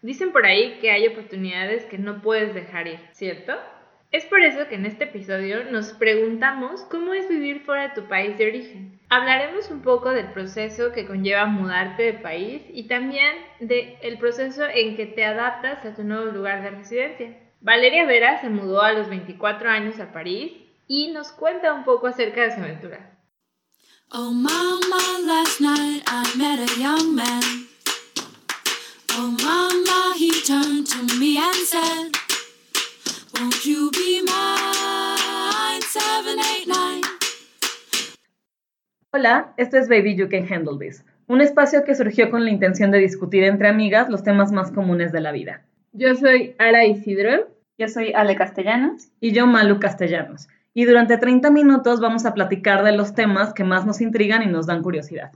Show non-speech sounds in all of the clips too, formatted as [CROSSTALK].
Dicen por ahí que hay oportunidades que no puedes dejar ir, ¿cierto? Es por eso que en este episodio nos preguntamos cómo es vivir fuera de tu país de origen. Hablaremos un poco del proceso que conlleva mudarte de país y también del proceso en que te adaptas a tu nuevo lugar de residencia. Valeria Vera se mudó a los 24 años a París y nos cuenta un poco acerca de su aventura. Oh mama, last night I met a young man. He turned to me and said, Won't you be mine, 789? Hola, esto es Baby You Can Handle This, un espacio que surgió con la intención de discutir entre amigas los temas más comunes de la vida. Yo soy Ara Isidro. Yo soy Ale Castellanos. Y yo Malu Castellanos y durante 30 minutos vamos a platicar de los temas que más nos intrigan y nos dan curiosidad.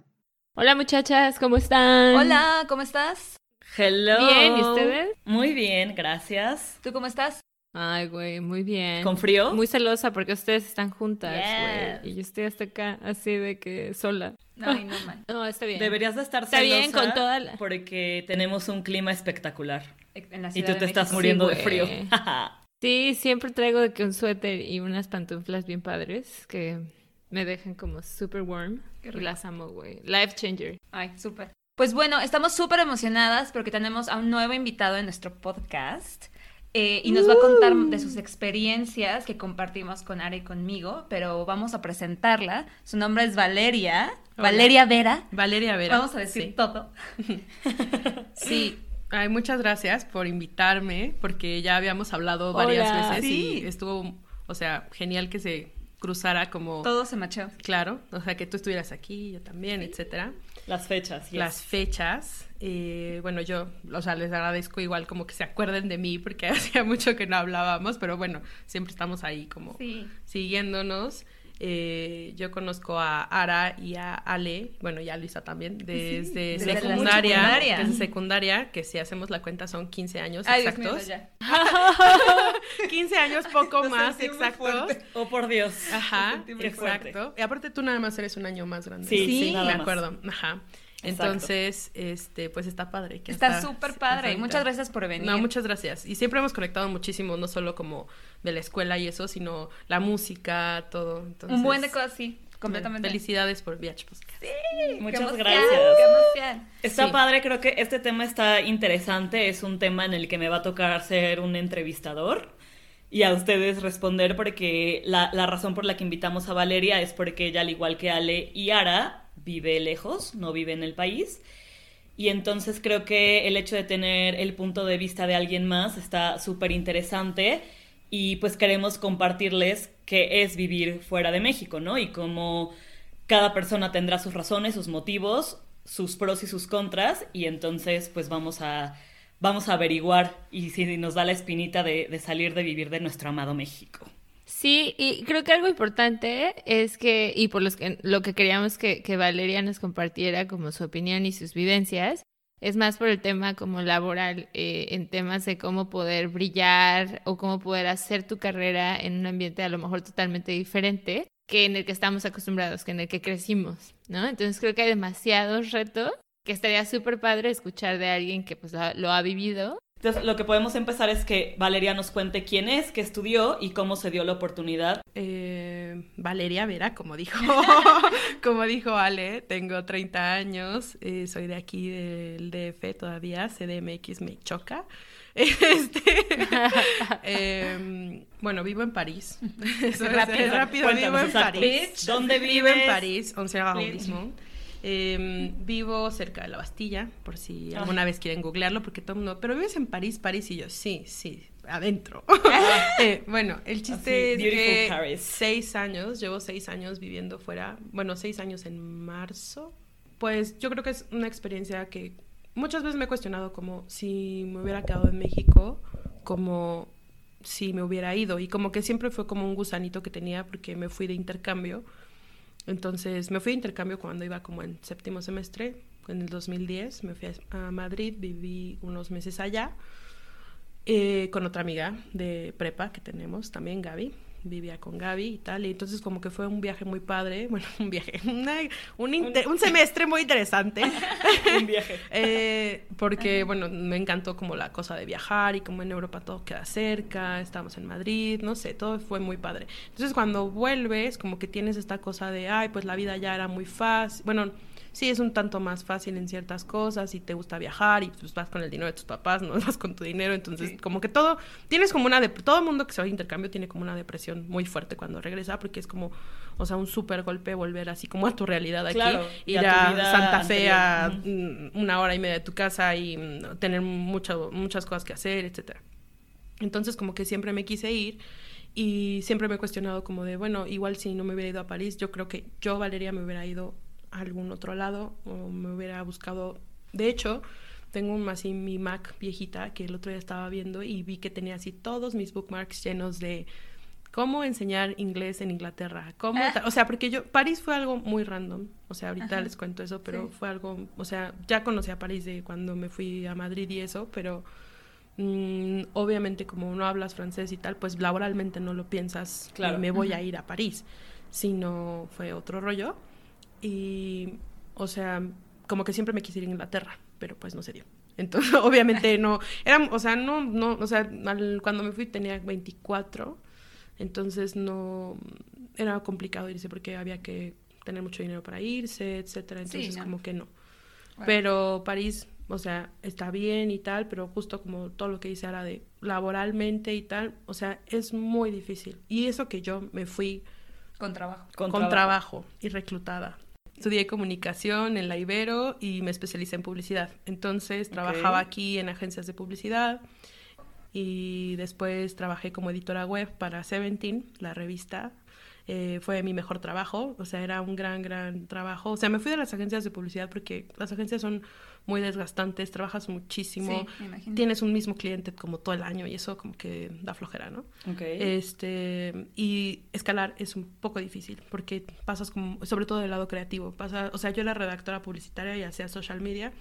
Hola muchachas, ¿cómo están? Hola, ¿cómo estás? Hello. Bien, ¿y ustedes? Muy bien, gracias. ¿Tú cómo estás? Ay, güey, muy bien. ¿Con frío? Muy celosa porque ustedes están juntas, güey. Y yo estoy hasta acá, así de que sola. Ay, no, man. [LAUGHS] No, está bien. Deberías de estar está celosa bien con toda la... porque tenemos un clima espectacular. En la y Ciudad tú de te estás México. muriendo Sí, de frío. [LAUGHS] Sí, siempre traigo de que un suéter y unas pantuflas bien padres que me dejan como super warm. Qué Y las amo, güey. Life changer. Ay, súper. Pues bueno, estamos súper emocionadas porque tenemos a un nuevo invitado en nuestro podcast. eh, y nos va a contar de sus experiencias que compartimos con Ara y conmigo, pero vamos a presentarla. Su nombre es Valeria, Hola. Valeria Vera. Valeria Vera. Vamos a decir Sí. todo. [LAUGHS] Sí. Ay, muchas gracias por invitarme, porque ya habíamos hablado varias Hola. veces Sí. y estuvo, o sea, genial que se cruzara como, Todo se machó. claro, o sea, que tú estuvieras aquí, yo también, etcétera. Las fechas, yes. Las fechas, eh, bueno, yo, o sea, les agradezco igual como que se acuerden de mí, porque [LAUGHS] hacía mucho que no hablábamos, pero bueno, siempre estamos ahí como Sí. siguiéndonos. Eh, yo conozco a Ara y a Ale, bueno, y a Luisa también, desde, desde la secundaria, secundaria. Desde secundaria, que si hacemos la cuenta son 15 años Ay, Dios mío, exactos. ya. 15 [LAUGHS] [LAUGHS] años, poco más exactos. fuerte. Oh, por Dios. Ajá, exacto. Y aparte tú nada más eres un año más grande. Sí, sí, nada me más. acuerdo. Exacto. Entonces, este, pues está padre. Que Está hasta- súper hasta padre. ahorita. Muchas gracias por venir. No, muchas gracias. Y siempre hemos conectado muchísimo, no solo como de la escuela y eso, sino la música, todo. Entonces, Un buen de cosas, sí, completamente. Felicidades por VH Podcast. Muchas Qué emoción, gracias. Qué emoción. Está Sí. padre, creo que este tema está interesante. Es un tema en el que me va a tocar ser un entrevistador y a ustedes responder porque la, la razón por la que invitamos a Valeria es porque ella, al igual que Ale y Ara, vive lejos, no vive en el país. Y entonces creo que el hecho de tener el punto de vista de alguien más está súper interesante y pues queremos compartirles qué es vivir fuera de México, ¿no? Y cómo cada persona tendrá sus razones, sus motivos, sus pros y sus contras y entonces pues vamos a, vamos a averiguar y si nos da la espinita de, de salir de vivir de nuestro amado México. Sí, y creo que algo importante es que, y por los que, lo que queríamos que, que Valeria nos compartiera como su opinión y sus vivencias, es más por el tema como laboral, eh, en temas de cómo poder brillar o cómo poder hacer tu carrera en un ambiente a lo mejor totalmente diferente que en el que estamos acostumbrados, que en el que crecimos, ¿no? Entonces creo que hay demasiados retos que estaría súper padre escuchar de alguien que pues lo- lo ha vivido Entonces lo que podemos empezar es que Valeria nos cuente quién es, qué estudió y cómo se dio la oportunidad. Eh, Valeria Vera, como dijo, [LAUGHS] como dijo Ale, tengo 30 años, eh, soy de aquí del DF todavía, CDMX me choca. [LAUGHS] Este, [LAUGHS] em, bueno, vivo en París. Eso es Rápido. vivo en. París. ¿Dónde Vivo en vives? París, 11 arrondissement. Em, vivo cerca de la Bastilla, por si alguna vez quieren googlearlo, porque todo el mundo, pero vives en París, París, y yo, sí, sí, adentro. [LAUGHS] Eh, bueno, el chiste Así, es que Paris. seis años, llevo seis años viviendo fuera, bueno, seis años en marzo, pues yo creo que es una experiencia que muchas veces me he cuestionado como si me hubiera quedado en México, como si me hubiera ido, y como que siempre fue como un gusanito que tenía porque me fui de intercambio. Entonces me fui de intercambio cuando iba como en séptimo semestre, en el 2010, me fui a, Madrid, viví unos meses allá eh, con otra amiga de prepa que tenemos también, Gaby. Vivía con Gaby y tal, y entonces como que fue un viaje muy padre, [LAUGHS] bueno, un viaje, una- un, inte- un [LAUGHS] semestre muy interesante. [LAUGHS] Un viaje. Eh, porque, bueno, me encantó como la cosa de viajar y como en Europa todo queda cerca, estábamos en Madrid, no sé, todo fue muy padre. Entonces cuando vuelves, como que tienes esta cosa de, ay, pues la vida ya era muy fácil, bueno, sí es un tanto más fácil en ciertas cosas y te gusta viajar y pues vas con el dinero de tus papás, [LAUGHS] no vas con tu dinero, entonces Sí. como que todo, tienes como una, dep- todo el mundo que se va a intercambio tiene como una depresión muy fuerte cuando regresa porque es como, o sea, un súper golpe volver así como a tu realidad aquí, Claro, y ir a Santa Fe a anterior. mm, una hora y media de tu casa y mm, tener mucho, muchas cosas que hacer, etcétera. Entonces como que siempre me quise ir y siempre me he cuestionado como de, bueno, igual si no me hubiera ido a París, yo creo que yo, Valeria, me hubiera ido a algún otro lado o me hubiera buscado... De hecho, tengo un- así mi Mac viejita que el otro día estaba viendo y vi que tenía así todos mis bookmarks llenos de cómo enseñar inglés en Inglaterra, cómo, Ah. o sea, porque yo París fue algo muy random, o sea, ahorita Ajá. les cuento eso, pero Sí. fue algo, o sea, ya conocí a París de cuando me fui a Madrid y eso, pero mm, obviamente como no hablas francés y tal, pues laboralmente no lo piensas, Claro. claro. me voy a ir a París, sino fue otro rollo y, o sea, como que siempre me quise ir a Inglaterra, pero pues no se dio. Entonces, [LAUGHS] obviamente no, era, o sea, no, no, o sea, al- cuando me fui tenía 24, entonces no, era complicado irse porque había que tener mucho dinero para irse, etcétera, Sí, entonces no. como que no. Bueno. Pero París, o sea, está bien y tal, pero justo como todo lo que dice ahora de laboralmente y tal, o sea, es muy difícil. Y eso que yo me fui Con trabajo. con, Con trabajo. y reclutada. Estudié comunicación en la Ibero y me especialicé en publicidad. Entonces trabajaba aquí en agencias de publicidad y después trabajé como editora web para Seventeen, la revista. Eh, fue mi mejor trabajo, o sea, era un gran, gran trabajo. O sea, me fui de las agencias de publicidad porque las agencias son muy desgastantes, trabajas muchísimo, Sí, tienes un mismo cliente como todo el año y eso como que da flojera, ¿no? Ok. Este, y escalar es un poco difícil porque pasas como, sobre todo del lado creativo, pasa, o sea, yo era redactora publicitaria y hacía social media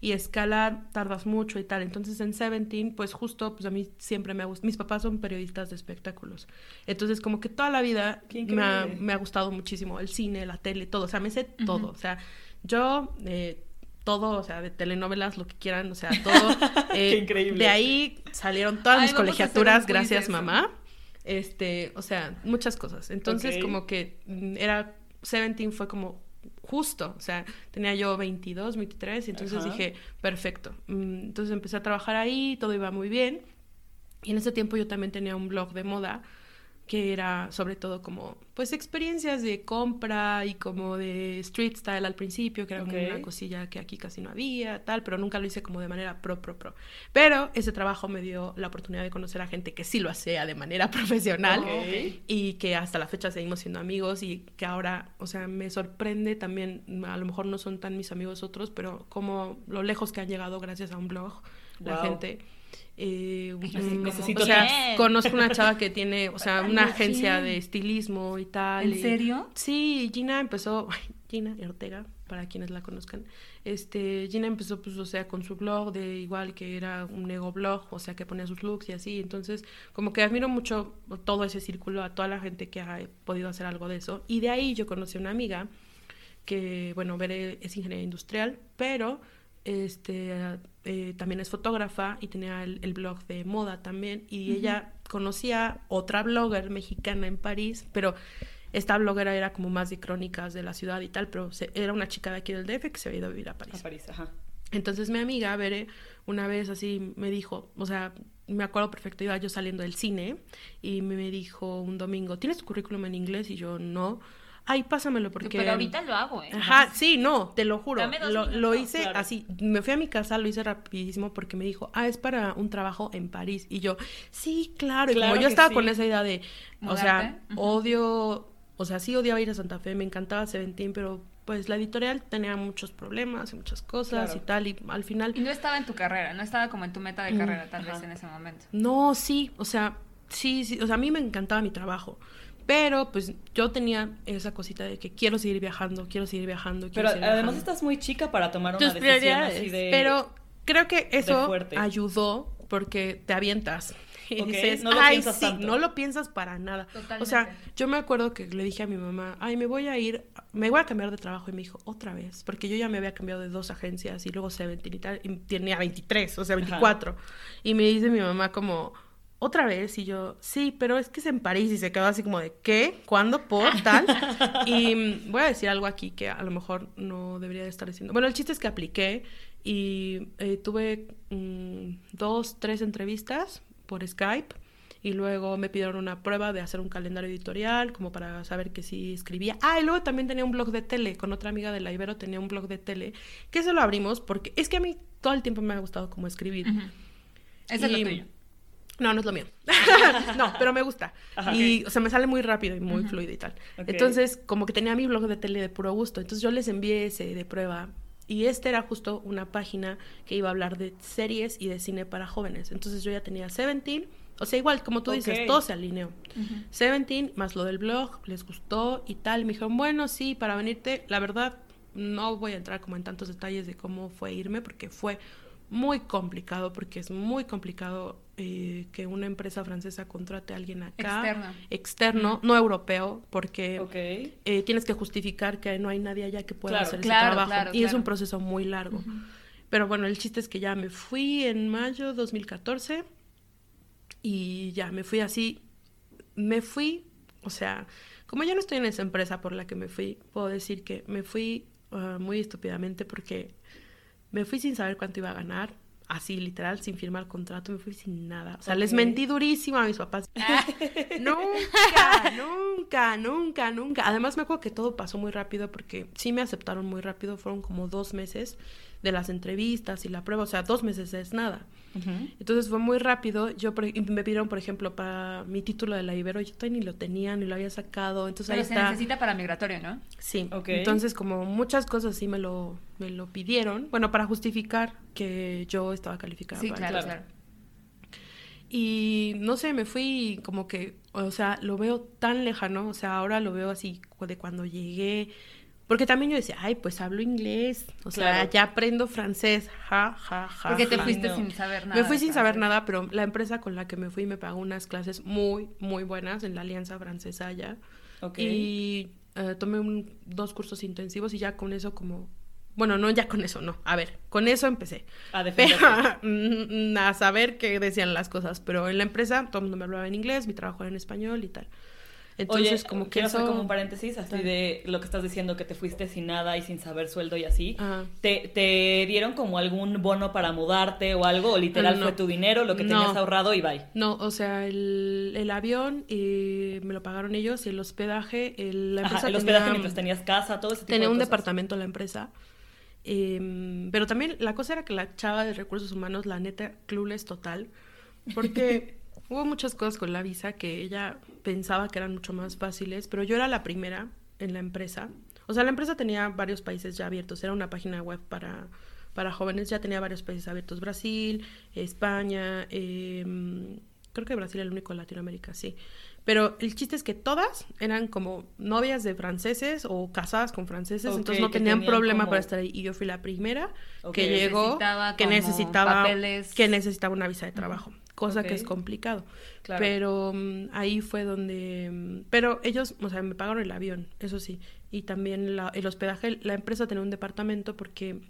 y escalar tardas mucho y tal. Entonces en Seventeen, pues justo, pues a mí siempre me ha gustado, mis papás son periodistas de espectáculos. Entonces como que toda la vida Qué me ha, increíble. me ha gustado muchísimo el cine, la tele, todo, o sea, me sé todo, o sea, yo... eh, todo, o sea, de telenovelas, lo que quieran, o sea, todo. [LAUGHS] eh, Qué increíble. De ahí salieron todas Ay, mis colegiaturas, gracias mamá. Este, o sea, muchas cosas. Entonces, como que mm, era, Seventeen fue como justo, o sea, tenía yo 22, 23, y entonces Ajá. dije, perfecto. Mm, Entonces empecé a trabajar ahí, todo iba muy bien. Y en ese tiempo yo también tenía un blog de moda que era sobre todo como, pues, experiencias de compra y como de street style al principio, que era como Ok. una cosilla que aquí casi no había, tal, pero nunca lo hice como de manera pro, pro, pro. Pero ese trabajo me dio la oportunidad de conocer a gente que sí lo hacía de manera [LAUGHS] profesional y que hasta la fecha seguimos siendo amigos y que ahora, o sea, me sorprende también, a lo mejor no son tan mis amigos otros, pero como lo lejos que han llegado gracias a un blog, la gente. Eh, necesito o sea, bien. conozco una chava [LAUGHS] que tiene, o sea, una agencia de estilismo y tal. ¿En y- serio? Sí, Gina empezó, [LAUGHS] Gina Ortega, para quienes la conozcan. Este, Gina empezó, pues, o sea, con su blog de igual que era un nego blog, o sea, que ponía sus looks y así. Entonces, como que admiro mucho todo ese círculo, a toda la gente que ha podido hacer algo de eso. Y de ahí yo conocí a una amiga que, bueno, Bere es ingeniera industrial, pero este eh, también es fotógrafa y tenía el, el blog de moda también. Y ella conocía otra blogger mexicana en París, pero esta bloguera era como más de crónicas de la ciudad y tal, pero se- era una chica de aquí del DF que se había ido a vivir a París. A París, ajá. Entonces mi amiga, Bere, una vez así me dijo, o sea, me acuerdo perfecto, iba yo saliendo del cine y me dijo un domingo, ¿tienes tu currículum en inglés? Y yo, no. Ay, pásamelo porque... Pero ahorita lo hago, ¿eh? Ajá, sí, no, te lo juro. Dame dos Lo, hice claro. así. Me fui a mi casa, lo hice rapidísimo porque me dijo, ah, es para un trabajo en París. Y yo, sí, claro. Y Claro como yo estaba sí. con esa idea de, o sea, odio, o sea, sí odiaba ir a Santa Fe, me encantaba Seventeen, pero pues la editorial tenía muchos problemas y muchas cosas Claro. y tal. Y al final, Y no estaba en tu carrera, no estaba como en tu meta de Mm, carrera tal ajá. vez en ese momento. no, sí, o sea, sí, sí, o sea, a mí me encantaba mi trabajo. Pero pues yo tenía esa cosita de que quiero seguir viajando, quiero seguir viajando. quiero Pero seguir además viajando. estás muy chica para tomar una tus decisión prioridades. así de... Pero creo que eso ayudó porque te avientas. Y dices, no lo ay, piensas sí, tanto". no lo piensas para nada. Totalmente. O sea, yo me acuerdo que le dije a mi mamá, ay, me voy a ir, me voy a cambiar de trabajo. Y me dijo, otra vez, porque yo ya me había cambiado de dos agencias y luego Seventeen y tal, y tenía 23, o sea, 24. Y me dice mi mamá como, otra vez, y yo, sí, pero es que es en París, y se quedó así como de, ¿qué? ¿Cuándo? ¿Por? Tal. [LAUGHS] y mm, voy a decir algo aquí que a lo mejor no debería de estar diciendo. Bueno, el chiste es que apliqué y eh, tuve mm, dos, tres entrevistas por Skype. Y luego me pidieron una prueba de hacer un calendario editorial, como para saber que sí escribía. Ah, y luego también tenía un blog de tele, con otra amiga de la Ibero tenía un blog de tele, que se lo abrimos porque es que a mí todo el tiempo me ha gustado como escribir. Ese es lo tuyo. No, no es lo mío. [LAUGHS] no, pero me gusta. Ajá. y, o sea, me sale muy rápido y muy fluido y tal. Entonces, como que tenía mi blog de tele de puro gusto. Entonces, yo les envié ese de prueba. Y este era justo una página que iba a hablar de series y de cine para jóvenes. Entonces, yo ya tenía Seventeen. O sea, igual, como tú dices, todo se alineó. Seventeen, más lo del blog, les gustó y tal. Me dijeron, bueno, sí, para venirte, la verdad, no voy a entrar como en tantos detalles de cómo fue irme, porque fue muy complicado, porque es muy complicado eh, que una empresa francesa contrate a alguien acá. Externo. Externo, no europeo, porque eh, tienes que justificar que no hay nadie allá que pueda Claro. hacer Claro, ese trabajo. claro, y es un proceso muy largo. Pero bueno, el chiste es que ya me fui en mayo 2014 y ya me fui así. Me fui, o sea, como ya no estoy en esa empresa por la que me fui, puedo decir que me fui ah, muy estúpidamente porque me fui sin saber cuánto iba a ganar. Así, literal, sin firmar contrato, me fui sin nada. O sea, les mentí durísimo a mis papás. [LAUGHS] [LAUGHS] nunca, nunca, nunca, nunca. Además, me acuerdo que todo pasó muy rápido porque sí me aceptaron muy rápido. Fueron como dos meses de las entrevistas y la prueba. O sea, dos meses es nada. Entonces fue muy rápido. Yo por- y me pidieron, por ejemplo, para mi título de la Ibero, yo todavía ni lo tenía, ni lo había sacado. Entonces Pero ahí se está. necesita para migratorio, ¿no? Sí. Entonces, como muchas cosas sí me lo, me lo pidieron, bueno, para justificar que yo estaba calificada. Sí, para claro, claro. claro. y no sé, me fui como que, o sea, lo veo tan lejano, o sea, ahora lo veo así de cuando llegué, porque también yo decía, ay, pues hablo inglés, o sea, ya aprendo francés, ja, ja, ja. Porque te ja. fuiste no. sin saber nada. Me fui sin saber nada, pero la empresa con la que me fui me pagó unas clases muy, muy buenas en la Alianza Francesa allá. Ok. Y eh, tomé un- dos cursos intensivos y ya con eso como... Bueno, no ya con eso, no. A ver, con eso empecé. A Pero, defenderte. [LAUGHS] mm, a saber qué decían las cosas. Pero en la empresa todo el mundo me hablaba en inglés, mi trabajo era en español y tal. Entonces, Oye, como que quiero eso... hacer como un paréntesis así de lo que estás diciendo que te fuiste sin nada y sin saber sueldo y así. Ajá. ¿Te, te dieron como algún bono para mudarte o algo? ¿O literal No. fue tu dinero, lo que No. tenías ahorrado y bye? No, o sea, el, el avión eh, me lo pagaron ellos y el hospedaje, el, la empresa Ajá, el hospedaje tenía- mientras tenías casa, todo ese tipo Tenía de un cosas. departamento la empresa. em, pero también la cosa era que la chava de recursos humanos, la neta, clueless total. Porque [LAUGHS] hubo muchas cosas con la visa que ella pensaba que eran mucho más fáciles, pero yo era la primera en la empresa. O sea, la empresa tenía varios países ya abiertos. Era una página web para, para jóvenes. Ya tenía varios países abiertos. Brasil, España, em, creo que Brasil era el único en Latinoamérica, sí. Pero el chiste es que todas eran como novias de franceses o casadas con franceses, entonces no tenían tenían problema como- para estar ahí. Y yo fui la primera que llegó, Necesitaba que necesitaba, papeles. que necesitaba una visa de trabajo, cosa que es complicado. Claro. Pero mm, ahí fue donde, mm, pero ellos, o sea, me pagaron el avión, eso sí, y también la- el hospedaje. La empresa tenía un departamento porque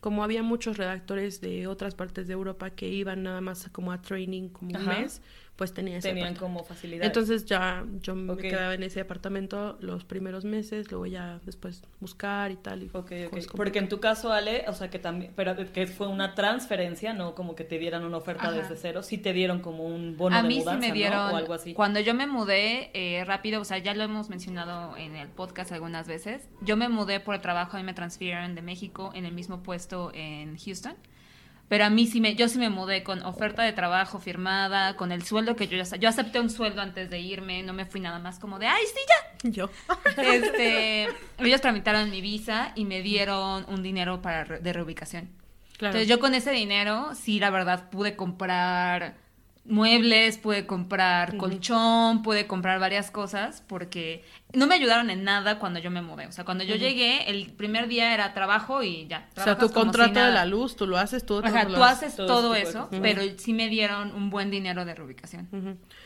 como había muchos redactores de otras partes de Europa que iban nada más como a training como un mes, pues tenía ese Tenían como facilidades. Entonces ya yo me quedaba en ese departamento los primeros meses, luego ya después buscar y tal. Y Ok, ok. cosas Porque en tu caso, Ale, o sea, que también, pero que fue una transferencia, no como que te dieran una oferta Ajá. desde cero, sí te dieron como un bono a de mí mudanza, sí me ¿no? dieron, O algo así. cuando yo me mudé eh, rápido, o sea, ya lo hemos mencionado en el podcast algunas veces, yo me mudé por el trabajo y me transfirieron de México en el mismo puesto en Houston. Pero a mí sí me, yo sí me mudé con oferta de trabajo firmada, con el sueldo que yo ya, sa- yo acepté un sueldo antes de irme, no me fui nada más como de, ay, sí, ya, Yo. [LAUGHS] Este, ellos tramitaron mi visa y me dieron un dinero para re- de reubicación. Claro. Entonces yo con ese dinero, sí, la verdad, pude comprar muebles, pude comprar colchón, pude comprar varias cosas porque no me ayudaron en nada cuando yo me mudé. O sea, cuando yo llegué, el primer día era trabajo y ya. O sea, tu si contrato de la luz, tú lo haces, tú, Ajá, lo tú haces todo de eso, pero sí me dieron un buen dinero de reubicación,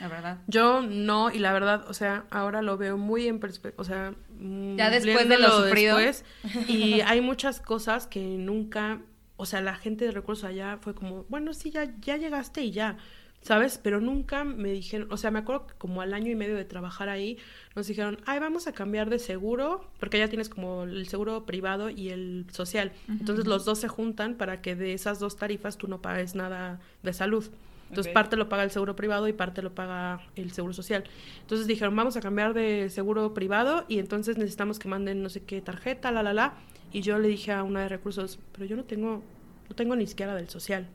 la verdad. Yo no, y la verdad, o sea, ahora lo veo muy en perspectiva, o sea, mm, Ya después de lo sufrido. después, y [LAUGHS] hay muchas cosas que nunca, o sea, la gente de recursos allá fue como, bueno, sí, ya, ya llegaste y ya, ¿sabes? Pero nunca me dijeron, o sea, me acuerdo que como al año y medio de trabajar ahí, nos dijeron, ay, vamos a cambiar de seguro, porque ya tienes como el seguro privado y el social. Entonces los dos se juntan para que de esas dos tarifas tú no pagues nada de salud. Entonces parte lo paga el seguro privado y parte lo paga el seguro social. Entonces dijeron, vamos a cambiar de seguro privado y entonces necesitamos que manden no sé qué tarjeta, la, la, la. Y yo le dije a una de recursos, pero yo no tengo, no tengo ni siquiera del social.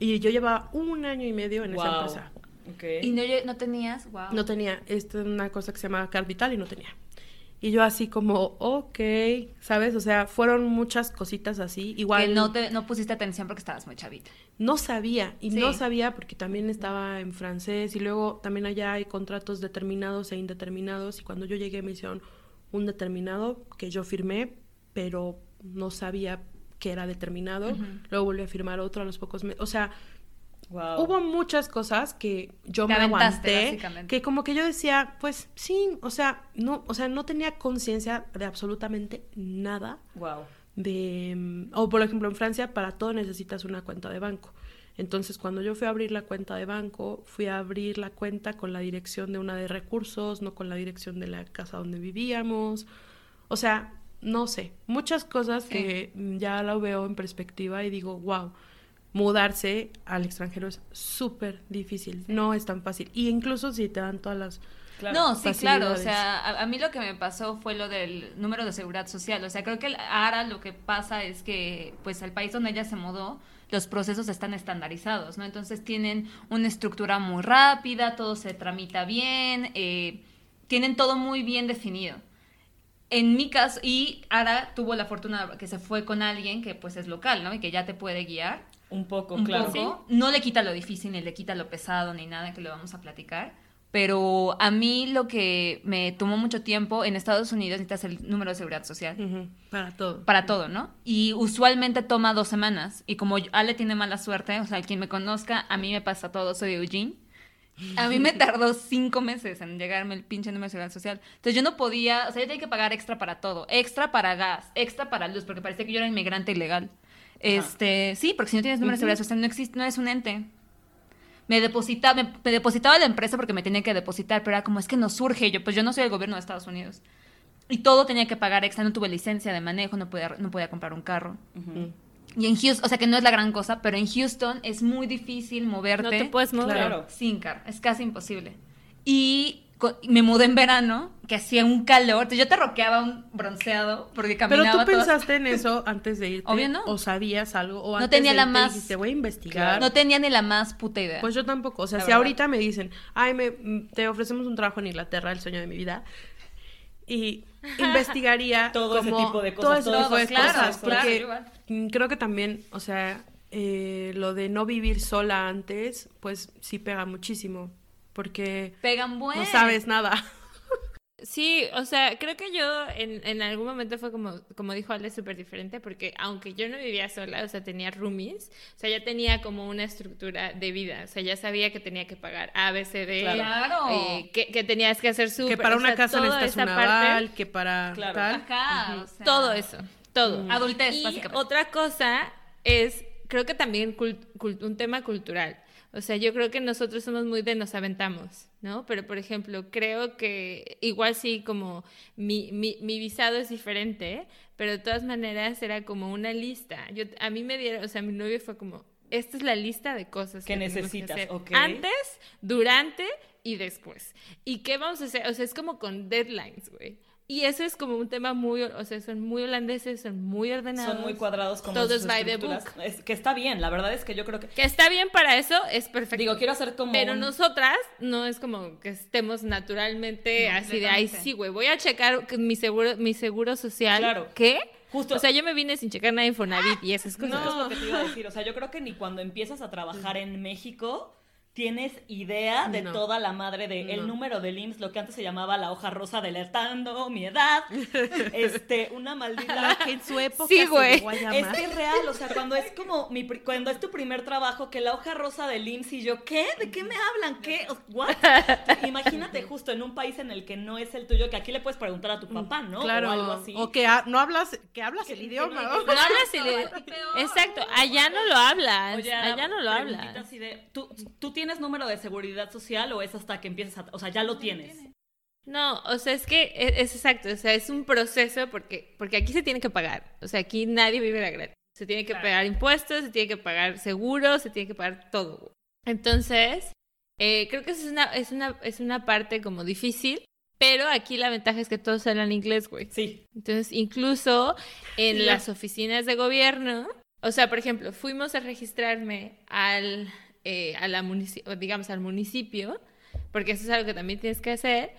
Y yo llevaba un año y medio en esa Wow. empresa. Ok. ¿Y no, lle- no tenías? Wow. No tenía, esto es una cosa que se llama Card Vital y no tenía. Y yo así como, ok, ¿sabes? O sea, fueron muchas cositas así. Igual que no, te, no pusiste atención porque estabas muy chavita. no sabía, y Sí. no sabía porque también estaba en francés, y luego también allá hay contratos determinados e indeterminados, y cuando yo llegué me hicieron un determinado que yo firmé, pero no sabía que era determinado, luego volví a firmar otro a los pocos meses, o sea, Wow. hubo muchas cosas que yo Te me aguanté, que como que yo decía, pues sí, o sea, no, o sea, no tenía conciencia de absolutamente nada Wow. de mm, o por ejemplo en Francia para todo necesitas una cuenta de banco. Entonces, cuando yo fui a abrir la cuenta de banco, fui a abrir la cuenta con la dirección de una de recursos, no con la dirección de la casa donde vivíamos. O sea, no sé, muchas cosas Sí. que mm, ya lo veo en perspectiva y digo, wow, mudarse al extranjero es súper difícil, no es tan fácil. Y incluso si te dan todas las... Claro. No, sí, claro. O sea, a, a mí lo que me pasó fue lo del número de seguridad social. O sea, creo que ahora lo que pasa es que, pues, el país donde ella se mudó, los procesos están estandarizados, ¿no? Entonces tienen una estructura muy rápida, todo se tramita bien, eh, tienen todo muy bien definido. En mi caso, y Ara tuvo la fortuna que se fue con alguien que pues es local, ¿no? Y que ya te puede guiar Un poco, un claro. poco. No le quita lo difícil, ni le quita lo pesado, ni nada que lo vamos a platicar. Pero a mí lo que me tomó mucho tiempo, en Estados Unidos necesitas el número de seguridad social. Para todo. Para todo, ¿no? Y usualmente toma dos semanas. Y como Ale tiene mala suerte, o sea, quien me conozca, a mí me pasa todo, soy de Eugene. A mí me tardó cinco meses en llegarme el pinche número de seguridad social. Entonces yo no podía, o sea, yo tenía que pagar extra para todo. Extra para gas, extra para luz, porque parecía que yo era inmigrante ilegal. Este, sí, porque si no tienes número de seguridad social no existe, no eres un ente. Me depositaba, me, me depositaba la empresa porque me tenía que depositar, pero era como, es que no surge. Yo, pues yo no soy el gobierno de Estados Unidos. Y todo tenía que pagar extra, no tuve licencia de manejo, no podía, no podía comprar un carro. Ujú. Y en Houston, o sea que no es la gran cosa, pero en Houston es muy difícil moverte. No te puedes mover. Claro. Sin carro, es casi imposible. Y me mudé en verano, que hacía un calor, entonces yo te roqueaba un bronceado porque Pero caminaba tú todas- pensaste en [LAUGHS] eso antes de irte. Obvio no. O sabías algo. O No antes tenía de la irte más- dijiste, voy a investigar. No tenía ni la más puta idea. Pues yo tampoco. O sea, La si verdad. ahorita me dicen, ay, me, mm, te ofrecemos un trabajo en Inglaterra, el sueño de mi vida. Y [LAUGHS] investigaría Todo ese tipo de todo cosas, ese todo tipo de claro, cosas, claro, porque igual. Mm, creo que también, o sea, eh, lo de no vivir sola antes, pues sí pega muchísimo, porque Pegan bueno. no sabes nada. [LAUGHS] Sí, o sea, creo que yo en, en algún momento fue como, como dijo Ale, súper diferente, porque aunque yo no vivía sola, o sea, tenía roomies, o sea, ya tenía como una estructura de vida, o sea, ya sabía que tenía que pagar A, B, C, D, Claro. eh, que, que tenías que hacer súper, que para o una sea, casa necesitas esa un parte, aval, que para Claro. tal. Ajá, o sea, todo eso, todo. Adultez, Y básicamente. otra cosa es, creo que también un tema cultural. O sea, yo creo que nosotros somos muy de nos aventamos, ¿no? Pero, por ejemplo, creo que igual sí, como mi, mi, mi visado es diferente, pero de todas maneras era como una lista. Yo, a mí me dieron, o sea, mi novio fue como, esta es la lista de cosas Que necesitas, hacer ok. Antes, durante y después. ¿Y qué vamos a hacer? O sea, es como con deadlines, güey. Y eso es como un tema muy, o sea, son muy holandeses, son muy ordenados. Son muy cuadrados como Todo es by the book. Es, que está bien, la verdad es que yo creo que... Que está bien para eso, es perfecto. Digo, quiero hacer como Pero un- nosotras no es como que estemos naturalmente No, así de, ay, sí, güey, voy a checar mi seguro, mi seguro social. Claro. ¿Qué? Justo- O sea, yo me vine sin checar nada de Infonavit y esas cosas. No, es lo que te iba a decir. O sea, yo creo que ni cuando empiezas a trabajar en México tienes idea de No. toda la madre de el número del IMSS, lo que antes se llamaba la hoja rosa delatando mi edad. [LAUGHS] Este, una maldita. [LAUGHS] Que en su época Sí, se güey. llegó a Es que es real, o sea, cuando es como mi pri- cuando es tu primer trabajo, que la hoja rosa del IMSS y yo, ¿qué? ¿De qué me hablan? ¿Qué? What? [LAUGHS] Imagínate justo en un país en el que no es el tuyo, que aquí le puedes preguntar a tu papá, ¿no? Claro. O algo así. O que ha- no hablas, que hablas Que- el idioma. no- ¿no? No hablas el- Exacto, allá no lo hablas. Oye, allá no lo hablas. así de, ¿tú, ¿tú tienes número de seguridad social o es hasta que empiezas a... O sea, ya lo tienes. No, o sea, es que es, es exacto, o sea, es un proceso porque, porque aquí se tiene que pagar. O sea, aquí nadie vive de gratis. Se tiene que pagar impuestos, se tiene que pagar seguros, se tiene que pagar todo. Entonces, eh, creo que es una, es, una, es una parte como difícil, pero aquí la ventaja es que todos hablan inglés, güey. Sí. Entonces, incluso en Sí, las oficinas de gobierno, o sea, por ejemplo, fuimos a registrarme al, eh, a la o digamos, al municipio, porque eso es algo que también tienes que hacer,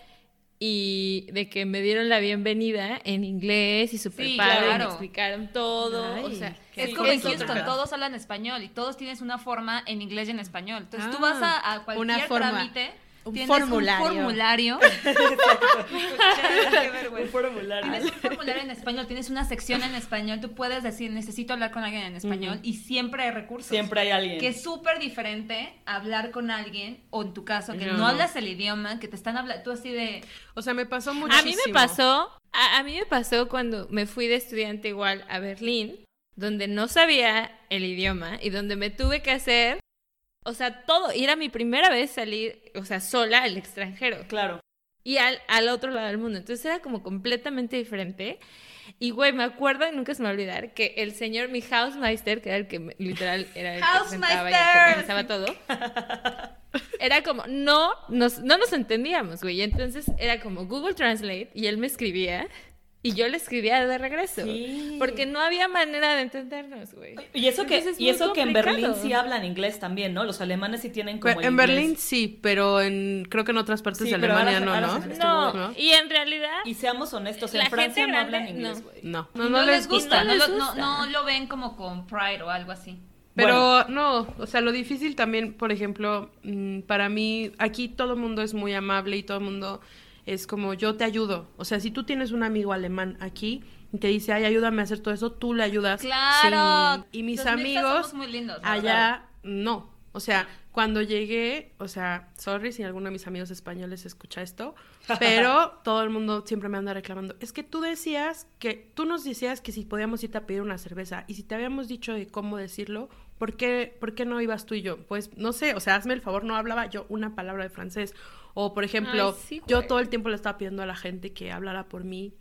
y de que me dieron la bienvenida en inglés y súper Sí, padre, y me claro. explicaron todo, o Ay, sea, qué Es Sí, como en. Houston, todos hablan español y todos tienes una forma en inglés y en español. Entonces tú Ah, vas a, a cualquier una forma. trámite, Un tienes formulario. un formulario. [LAUGHS] Un formulario. Tienes un formulario en español, tienes una sección en español, tú puedes decir, necesito hablar con alguien en español y siempre hay recursos. Siempre hay alguien. Que es súper diferente hablar con alguien, o en tu caso, que No, no, no. hablas el idioma, que te están hablando, tú así de... O sea, me pasó muchísimo. A mí me pasó, a, a mí me pasó cuando me fui de estudiante igual a Berlín, donde no sabía el idioma y donde me tuve que hacer, o sea, todo. Y era mi primera vez salir, o sea, sola al extranjero Claro. y al, al otro lado del mundo. Entonces era como completamente diferente. Y güey, me acuerdo y nunca se me va a olvidar que el señor, mi Hausmeister, que era el que literal era el que sentaba y organizaba todo, era como, no nos, no nos entendíamos, güey. Y entonces era como Google Translate y él me escribía y yo le escribía de regreso. Sí. Porque no había manera de entendernos, güey. Y eso que, es y eso que en. Berlín sí hablan inglés también, ¿no? Los alemanes sí tienen como En inglés. Berlín sí, pero en creo que en otras partes Sí, de Alemania ahora- no, ahora ¿no? No, ¿no? y en realidad... Y seamos honestos, La en Francia gente no hablan inglés, no. güey. No, no, no les gusta, no no, les gusta. no lo ven como con pride o algo así. Pero no, o sea, lo difícil también, por ejemplo, mm, para mí, aquí todo el mundo es muy amable y todo el mundo es como yo te ayudo. O sea, si tú tienes un amigo alemán aquí y te dice, ay, ayúdame a hacer todo eso, tú le ayudas. Claro. Y mis Los amigos somos muy lindos, allá no. O sea, cuando llegué, o sea, sorry si alguno de mis amigos españoles escucha esto, pero [LAUGHS] todo el mundo siempre me anda reclamando. Es que tú decías que, tú nos decías que si podíamos irte a pedir una cerveza y si te habíamos dicho de cómo decirlo, ¿por qué, ¿por qué no ibas tú y yo? Pues no sé, o sea, hazme el favor, no hablaba yo una palabra de francés. O por ejemplo, Ay, sí, yo todo el tiempo le estaba pidiendo a la gente que hablara por mí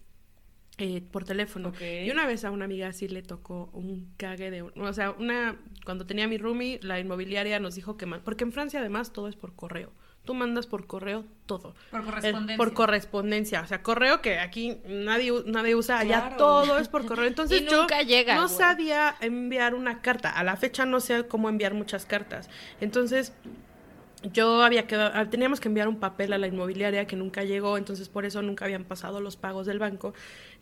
eh, por teléfono. Y una vez a una amiga así le tocó un cague de... O sea, una cuando tenía mi roomie, la inmobiliaria nos dijo que... Porque en Francia además todo es por correo. Tú mandas por correo todo. Por correspondencia. por correspondencia. O sea, correo que aquí nadie, nadie usa. Allá Claro. todo es por correo. [LAUGHS] Entonces Y yo nunca llega, no güey. sabía enviar una carta. A la fecha no sé cómo enviar muchas cartas. Entonces yo había quedado, ah, teníamos que enviar un papel a la inmobiliaria que nunca llegó, entonces por eso nunca habían pasado los pagos del banco.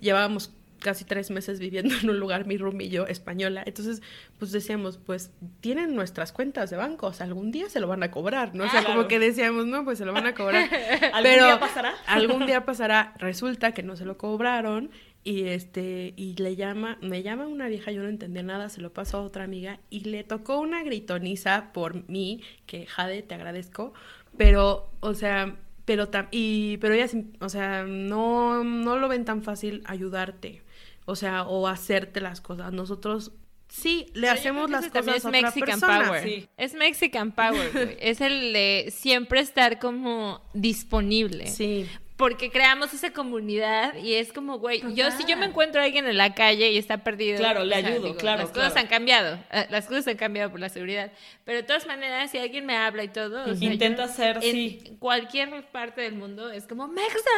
Llevábamos casi tres meses viviendo en un lugar, mi room y yo, española. Entonces, pues decíamos, pues tienen nuestras cuentas de banco, o sea, algún día se lo van a cobrar, ¿no? O sea, como que decíamos, no, pues se lo van a cobrar. [LAUGHS] ¿Algún Pero día pasará? [LAUGHS] algún día pasará. Resulta que no se lo cobraron y este y le llama, me llama una vieja, yo no entendía nada, se lo pasó a otra amiga y le tocó una gritoniza por mí, que Jade te agradezco, pero o sea, pero tam- y pero ellas, o sea, no no lo ven tan fácil ayudarte, o sea, o hacerte las cosas. Nosotros sí le hacemos las cosas a es otra Mexican persona. Power. Sí. Es Mexican Power, güey. es el de siempre estar como disponible. Sí. Porque creamos esa comunidad y es como, güey, yo si yo me encuentro a alguien en la calle y está perdido. Claro, le o sea, ayudo, claro, Las cosas claro. han cambiado, eh, las cosas han cambiado por la seguridad. Pero de todas maneras, si alguien me habla y todo, o sea, Intenta yo ser, en sí. cualquier parte del mundo es como, ¡Mexa!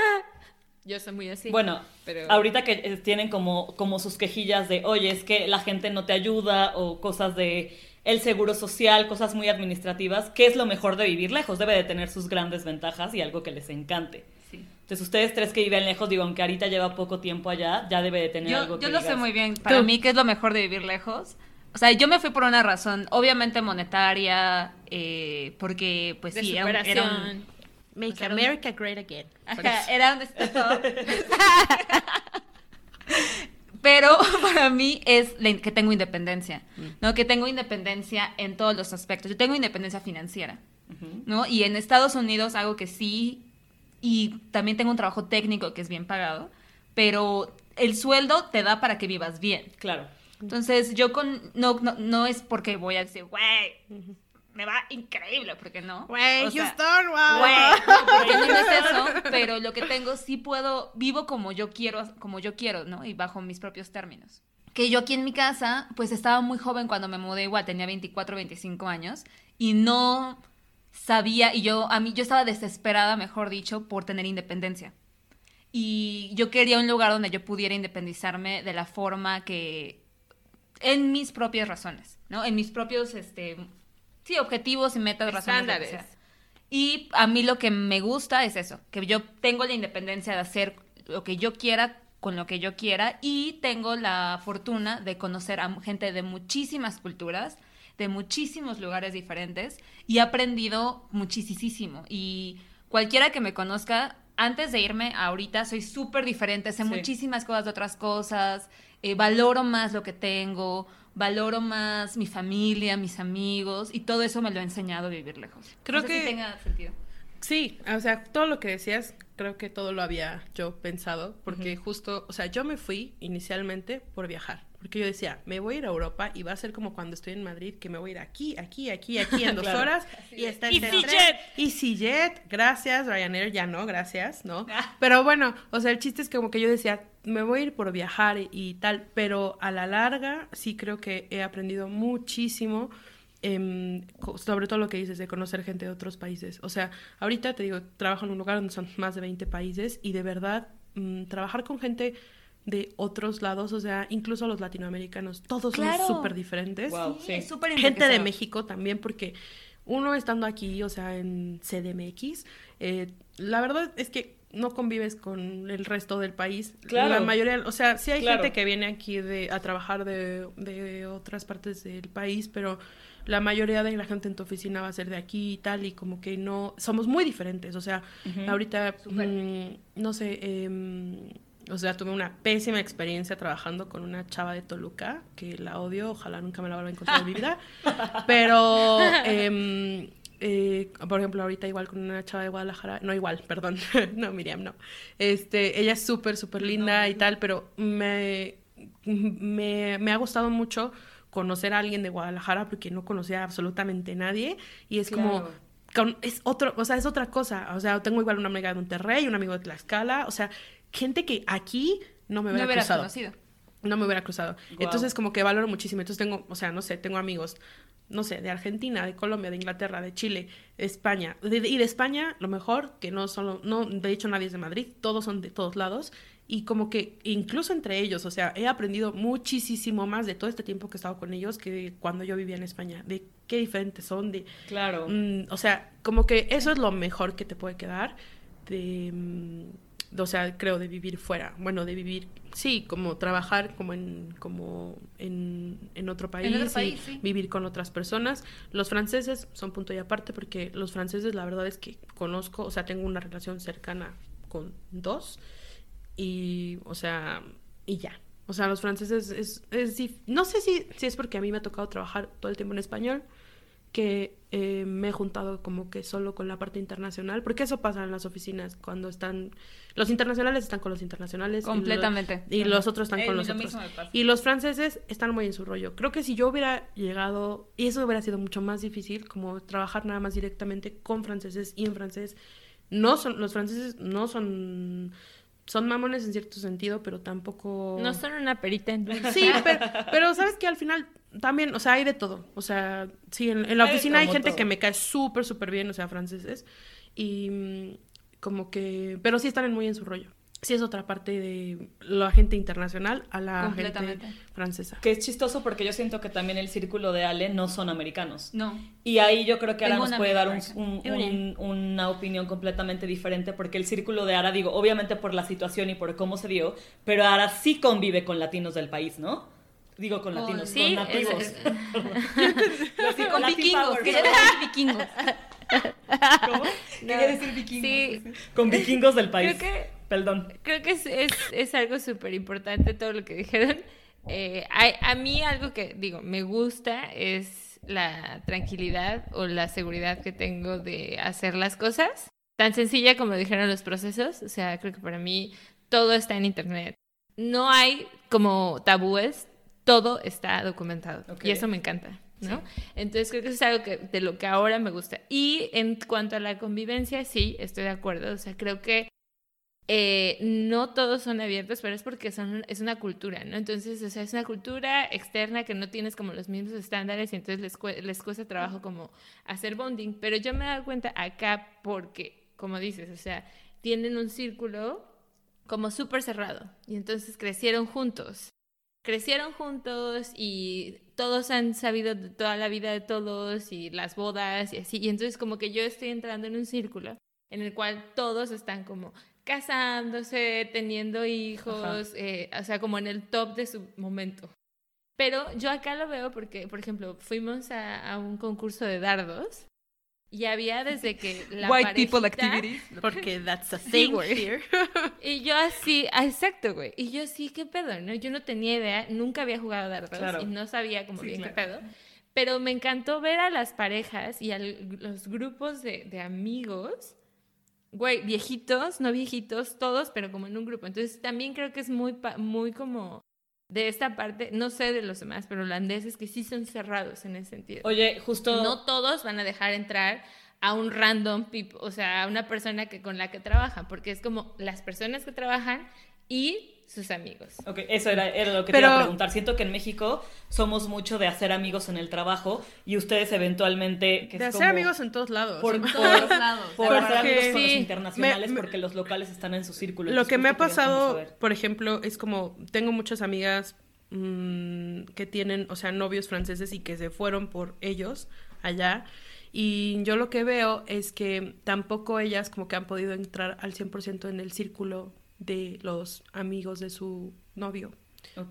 Yo soy muy así. Bueno, pero- ahorita que eh, tienen como, como sus quejillas de, oye, es que la gente no te ayuda o cosas de el seguro social, cosas muy administrativas, ¿qué es lo mejor de vivir lejos? Debe de tener sus grandes ventajas y algo que les encante. Entonces, ustedes tres que viven lejos, digo, aunque ahorita lleva poco tiempo allá, ya debe de tener algo Yo, que yo lo sé muy bien. Para Tú. mí, ¿qué es lo mejor de vivir lejos? O sea, yo me fui por una razón, obviamente monetaria, eh, porque pues De sí, era un, era un-. Make Pues era un- America great again. Ajá, era un. Pero [LAUGHS] para mí es que tengo independencia, ¿no? Que tengo independencia en todos los aspectos. Yo tengo independencia financiera, ¿no? Y en Estados Unidos algo que sí, y también tengo un trabajo técnico que es bien pagado, pero el sueldo te da para que vivas bien. Claro. Entonces, yo con. No, no, no es porque voy a decir, güey, me va increíble, porque no. Güey, O sea, Houston, wow. Güey, no, porque no es eso, pero lo que tengo sí puedo, vivo como yo quiero, como yo quiero, ¿no? Y bajo mis propios términos. Que yo aquí en mi casa, pues estaba muy joven cuando me mudé, igual tenía 24, 25 años, y no sabía, y yo, a mí, yo estaba desesperada, mejor dicho, por tener independencia. Y yo quería un lugar donde yo pudiera independizarme de la forma que, en mis propias razones, ¿no? En mis propios, este, sí, objetivos y metas, Estándares. Y a mí lo que me gusta es eso, que yo tengo la independencia de hacer lo que yo quiera con lo que yo quiera y tengo la fortuna de conocer a gente de muchísimas culturas, de muchísimos lugares diferentes y he aprendido muchísimo. Y cualquiera que me conozca, antes de irme ahorita, soy súper diferente, sé Sí. muchísimas cosas de otras cosas, eh, valoro más lo que tengo, valoro más mi familia, mis amigos y todo eso me lo ha enseñado a vivir lejos. Creo No sé si que- tenga sentido. Sí, o sea, todo lo que decías, creo que todo lo había yo pensado, porque justo, o sea, yo me fui inicialmente por viajar, porque yo decía, me voy a ir a Europa y va a ser como cuando estoy en Madrid, que me voy a ir aquí, aquí, aquí, aquí en [LAUGHS] dos Claro. horas y está en EasyJet. EasyJet, gracias, Ryanair, ya no, gracias, ¿no? [LAUGHS] Ah. Pero bueno, o sea, el chiste es que como que yo decía, me voy a ir por viajar y, y tal, pero a la larga sí creo que he aprendido muchísimo em, sobre todo lo que dices de conocer gente de otros países. O sea, ahorita te digo, trabajo en un lugar donde son más de 20 países y de verdad mm, trabajar con gente de otros lados, o sea, incluso los latinoamericanos, todos Claro. somos súper diferentes. Wow, Sí, sí. es súper Gente de. México también, porque uno estando aquí, o sea, en CDMX, eh, la verdad es que no convives con el resto del país. Claro. La mayoría, o sea, sí hay Claro. gente que viene aquí de, a trabajar de, de otras partes del país, pero la mayoría de la gente en tu oficina va a ser de aquí y tal, y como que no, somos muy diferentes, o sea, ahorita, mm, no sé, em, o sea, tuve una pésima experiencia trabajando con una chava de Toluca, que la odio, ojalá nunca me la vuelva a encontrar en mi vida, [LAUGHS] pero, em, eh, por ejemplo, ahorita igual con una chava de Guadalajara, no igual, perdón, [LAUGHS] no, Miriam, no, este, ella es súper, súper linda y tal, pero me, me, me ha gustado mucho conocer a alguien de Guadalajara porque no conocía absolutamente nadie y es como Claro. con- es otro, o sea, es otra cosa, o sea, tengo igual una amiga de Monterrey, un amigo de Tlaxcala, o sea, gente que aquí no me No hubiera hubieras cruzado. conocido. No me hubiera cruzado. Entonces, como que valoro muchísimo. Entonces, tengo, o sea, no sé, tengo amigos, no sé, de Argentina, de Colombia, de Inglaterra, de Chile, de España. De- de- y de España, lo mejor, que no solo, no, de hecho, nadie es de Madrid, todos son de todos lados. Y como que incluso entre ellos, o sea, he aprendido muchísimo más de todo este tiempo que he estado con ellos que cuando yo vivía en España, de qué diferentes son, de Claro. Mm, o sea, como que eso es lo mejor que te puede quedar de, mm, o sea, creo de vivir fuera. Bueno, de vivir, sí, como trabajar como en, como en, en otro país, otro y sí. vivir con otras personas. Los franceses son punto y aparte porque los franceses, la verdad es que conozco, o sea, tengo una relación cercana con dos y, o sea, y ya. O sea, los franceses es, es no sé si, si es porque a mí me ha tocado trabajar todo el tiempo en español, que eh, me he juntado como que solo con la parte internacional, porque eso pasa en las oficinas cuando están, los internacionales están con los internacionales. y lo- Completamente. Y, los otros están Eh, con y los lo otros. Y los franceses están muy en su rollo. Creo que si yo hubiera llegado, y eso hubiera sido mucho más difícil, como trabajar nada más directamente con franceses y en francés, no son, los franceses no son, son mamones en cierto sentido, pero tampoco... No son una perita en dulce. Sí, pero, pero sabes que al final también, o sea, hay de todo. O sea, sí, en, en la oficina hay gente todo. que me cae súper, súper bien, o sea, franceses. Y mm, como que, pero sí están muy en su rollo. Sí es otra parte de la gente internacional a la gente Completamente. francesa. Que es chistoso porque yo siento que también el círculo de Ale no son americanos. No. Y ahí yo creo que Ara nos puede dar un- una opinión completamente diferente porque el círculo de Ara, digo, obviamente por la situación y por cómo se dio, pero Ara sí convive con latinos del país, ¿no? Digo con latinos, sí, con nativos. es- [LAUGHS] Con vikingos, quería decir vikingos. ¿Cómo? Quería decir vikingos. Sí, Con vikingos del país. Creo que- Perdón. creo que es, es, es algo súper importante todo lo que dijeron. Eh, a, a mí algo que, digo, me gusta es la tranquilidad o la seguridad que tengo de hacer las cosas. Tan sencilla como dijeron los procesos. O sea, creo que para mí todo está en Internet. No hay como tabúes, todo está documentado. Y eso me encanta. ¿no? Entonces creo que eso es algo que, de lo que ahora me gusta. Y en cuanto a la convivencia, sí, estoy de acuerdo. O sea, creo que eh, no todos son abiertos, pero es porque son, es una cultura, ¿no? Entonces, o sea, es una cultura externa que no tienes como los mismos estándares y entonces les cuesta trabajo como hacer bonding. Pero yo me he dado cuenta acá porque, como dices, o sea, tienen un círculo como súper cerrado y entonces crecieron juntos. Crecieron juntos y todos han sabido de toda la vida de todos y las bodas y así. Y entonces como que yo estoy entrando en un círculo en el cual todos están como casándose, teniendo hijos, eh, o sea, como en el top de su momento. Pero yo acá lo veo porque, por ejemplo, fuimos a, a un concurso de dardos y había desde que la White people activities. [LAUGHS] Porque that's a thing güey. here. [LAUGHS] Y yo así, ah, exacto, güey. Y yo sí, qué pedo, ¿no? Yo no tenía idea, nunca había jugado dardos Claro. y no sabía como Sí, bien claro. qué pedo. Pero me encantó ver a las parejas y a los grupos de, de amigos, güey, viejitos, no viejitos, todos, pero como en un grupo. Entonces también creo que es muy, muy como de esta parte, no sé de los demás, pero holandeses que sí son cerrados en ese sentido. Oye, justo. No todos van a dejar entrar a un random people, o sea, a una persona que con la que trabajan, porque es como las personas que trabajan y sus amigos. Ok, eso era, era lo que Pero- te iba a preguntar. Siento que en México somos mucho de hacer amigos en el trabajo y ustedes eventualmente... Que De es hacer como amigos en todos lados. Por, todos por- lados. por Porque- hacer amigos con los internacionales Me- me- porque los locales están en su círculo. Lo que me ha pasado, por ejemplo, es como tengo muchas amigas mm, que tienen, o sea, novios franceses y que se fueron por ellos allá. Y yo lo que veo es que tampoco ellas como que han podido entrar al 100% en el círculo de los amigos de su novio.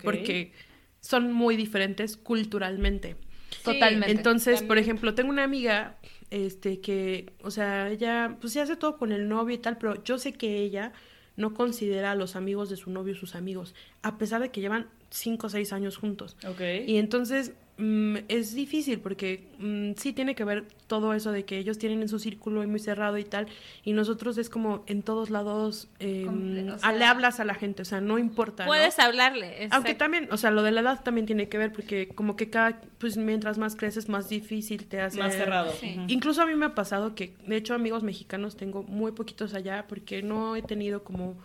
Porque son muy diferentes culturalmente. Totalmente. Entonces, por ejemplo, tengo una amiga este que, o sea, ella pues se hace todo con el novio y tal, pero yo sé que ella no considera a los amigos de su novio sus amigos, a pesar de que llevan cinco o seis años juntos. Ok. Y entonces mm, es difícil porque mm, sí tiene que ver todo eso de que ellos tienen en su círculo y muy cerrado y tal, y nosotros es como en todos lados eh, Comple- o a- sea- le hablas a la gente, o sea, no importa. ¿no? Puedes hablarle. Aunque también, o sea, lo de la edad también tiene que ver porque como que cada, pues mientras más creces, más difícil te hace... Más cerrado. Sí. Incluso a mí me ha pasado que, de hecho, amigos mexicanos tengo muy poquitos allá porque no he tenido como,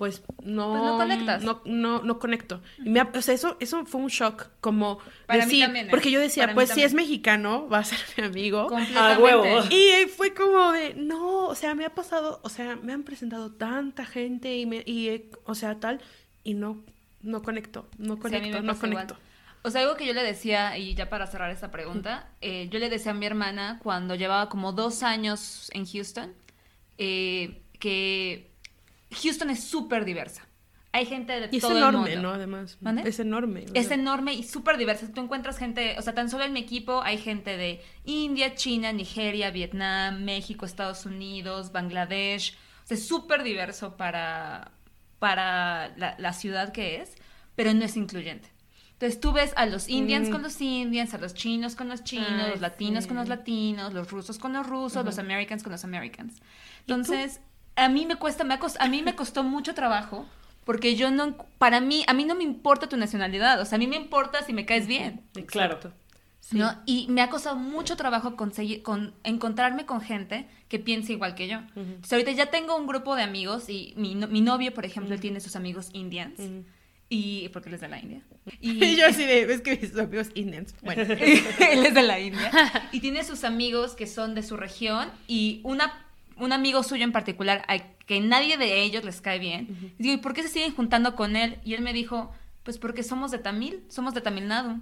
pues, no... Pues no conectas. No, no, no conecto. Y me ha- o sea, eso, eso fue un shock, como Para mí también, ¿eh? porque yo decía, Para pues si también. es mexicano, va a ser [LAUGHS] mi amigo. A huevo. Y fue como de, no, o sea, me ha pasado, o sea, me han presentado tanta gente y, me, y eh, o sea, tal, y no, no conecto, no Sí, conecto, no igual. conecto. O sea, algo que yo le decía, y ya para cerrar esta pregunta, eh, yo le decía a mi hermana cuando llevaba como dos años en Houston, eh, que Houston es súper diversa. Hay gente de Y es todo enorme, el mundo. ¿no? Además, ¿Mande? es enorme. Es enorme y súper diversa. Tú encuentras gente, o sea, tan solo en mi equipo hay gente de India, China, Nigeria, Vietnam, México, Estados Unidos, Bangladesh. O sea, es súper diverso para, para la, la ciudad que es, pero no es incluyente. Entonces tú ves a los indians Mm. con los indians, a los chinos con los chinos, los latinos sí. con los latinos, los rusos con los rusos, los americans con los americans. Entonces, a mí me cuesta, me a mí me costó mucho trabajo porque yo no, para mí, a mí no me importa tu nacionalidad, o sea, a mí me importa si me caes bien. Claro. Exacto. Sí. ¿no? Y me ha costado mucho trabajo conseguir, con, encontrarme con gente que piense igual que yo. Entonces, ahorita ya tengo un grupo de amigos y mi, no- mi novio, por ejemplo, él tiene sus amigos indians. Ujú. Y porque él es de la India. Y [LAUGHS] Y yo así de, es que mis amigos indians. Bueno, [LAUGHS] él es de la India. [LAUGHS] Y tiene sus amigos que son de su región y una, un amigo suyo en particular a que nadie de ellos les cae bien. Y digo, ¿y por qué se siguen juntando con él? Y él me dijo, pues porque somos de Tamil, somos de Tamil Nadu.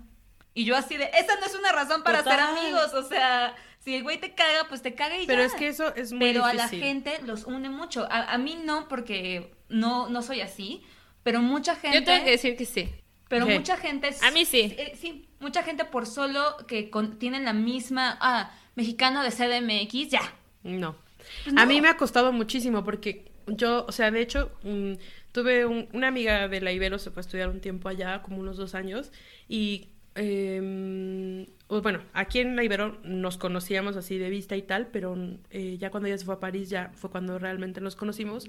Y yo así de, esa no es una razón para Total. ser amigos, o sea, si el güey te caga, pues te caga y pero ya. es que eso es muy Pero a la gente los une mucho. A, a mí no, porque no, no soy así, pero mucha gente... Yo tengo que decir que sí. Pero mucha gente... A mí sí. eh, sí, mucha gente por solo que con- tienen la misma... Ah, mexicano de CDMX, ya. No. A mí me ha costado muchísimo porque yo, o sea, de hecho, mm, tuve un- una amiga de la Ibero, se fue a estudiar un tiempo allá, como unos dos años, y pues, bueno, aquí en la Ibero nos conocíamos así de vista y tal, pero eh, ya cuando ella se fue a París ya fue cuando realmente nos conocimos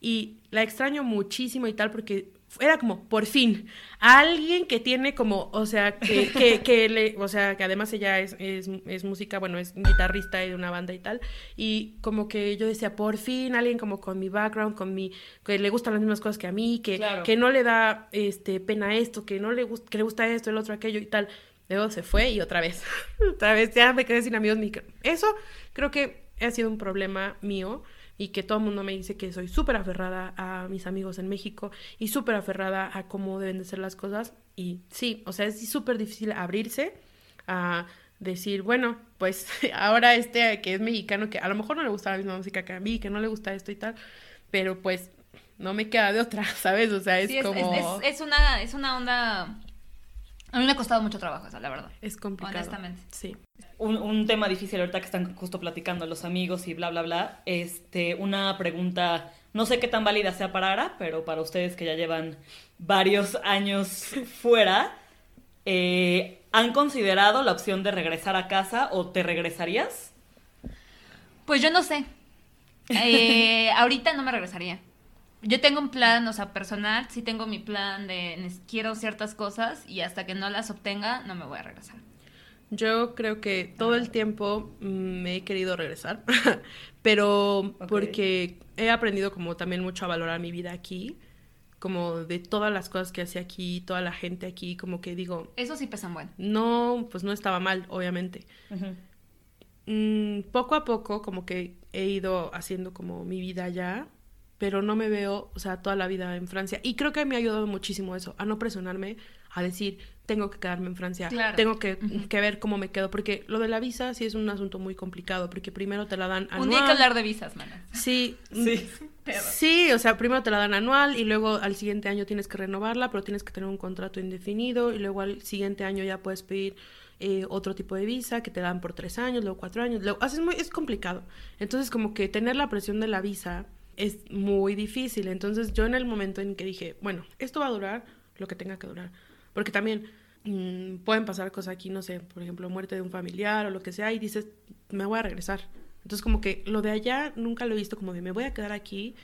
y la extraño muchísimo y tal porque era como, por fin, alguien que tiene como, o sea, que, que, [LAUGHS] que le, o sea, que además ella es, es, es música, bueno, es guitarrista de una banda y tal, y como que yo decía, por fin, alguien como con mi background, con mi, que le gustan las mismas cosas que a mí, que, Claro. que no le da, este, pena esto, que no le gusta, que le gusta esto, el otro, aquello y tal. Luego se fue y otra vez, [LAUGHS] otra vez, ya me quedé sin amigos. mi- Eso creo que ha sido un problema mío y que todo el mundo me dice que soy súper aferrada a mis amigos en México y súper aferrada a cómo deben de ser las cosas. Y sí, o sea, es súper difícil abrirse a decir, bueno, pues [LAUGHS] ahora este que es mexicano, que a lo mejor no le gusta la misma música que a mí, que no le gusta esto y tal, pero pues no me queda de otra, [LAUGHS] ¿sabes? O sea, es Sí, como... es- es- es una, es una onda... A mí me ha costado mucho trabajo esa, la verdad. Es complicado. Honestamente. Sí. Un, un tema difícil ahorita que están justo platicando los amigos y bla, bla, bla. Este, una pregunta, no sé qué tan válida sea para Ara, pero para ustedes que ya llevan varios años fuera, eh, ¿han considerado la opción de regresar a casa o te regresarías? Pues yo no sé. [LAUGHS] Eh, ahorita no me regresaría. Yo tengo un plan, o sea, personal, sí tengo mi plan de quiero ciertas cosas y hasta que no las obtenga no me voy a regresar. Yo creo que todo el tiempo me he querido regresar, [LAUGHS] pero porque he aprendido como también mucho a valorar mi vida aquí, como de todas las cosas que hacía aquí, toda la gente aquí, como que digo, Eso sí pesan bueno. no, pues no estaba mal, obviamente. Mm, poco a poco como que he ido haciendo como mi vida allá, pero no me veo, o sea, toda la vida en Francia. Y creo que me ha ayudado muchísimo eso, a no presionarme, a decir, tengo que quedarme en Francia, Claro. tengo que, que ver cómo me quedo, porque lo de la visa sí es un asunto muy complicado, porque primero te la dan anual. Un día hay que hablar de visas, mana. Sí, [LAUGHS] Sí. Sí, o sea, primero te la dan anual y luego al siguiente año tienes que renovarla, pero tienes que tener un contrato indefinido y luego al siguiente año ya puedes pedir eh, otro tipo de visa que te dan por tres años, luego cuatro años, luego muy, es complicado. Entonces como que tener la presión de la visa es muy difícil. Entonces yo en el momento en que dije, bueno, esto va a durar lo que tenga que durar, porque también mm, pueden pasar cosas aquí, no sé, por ejemplo, muerte de un familiar o lo que sea y dices, me voy a regresar. Entonces como que lo de allá nunca lo he visto como de me voy a quedar aquí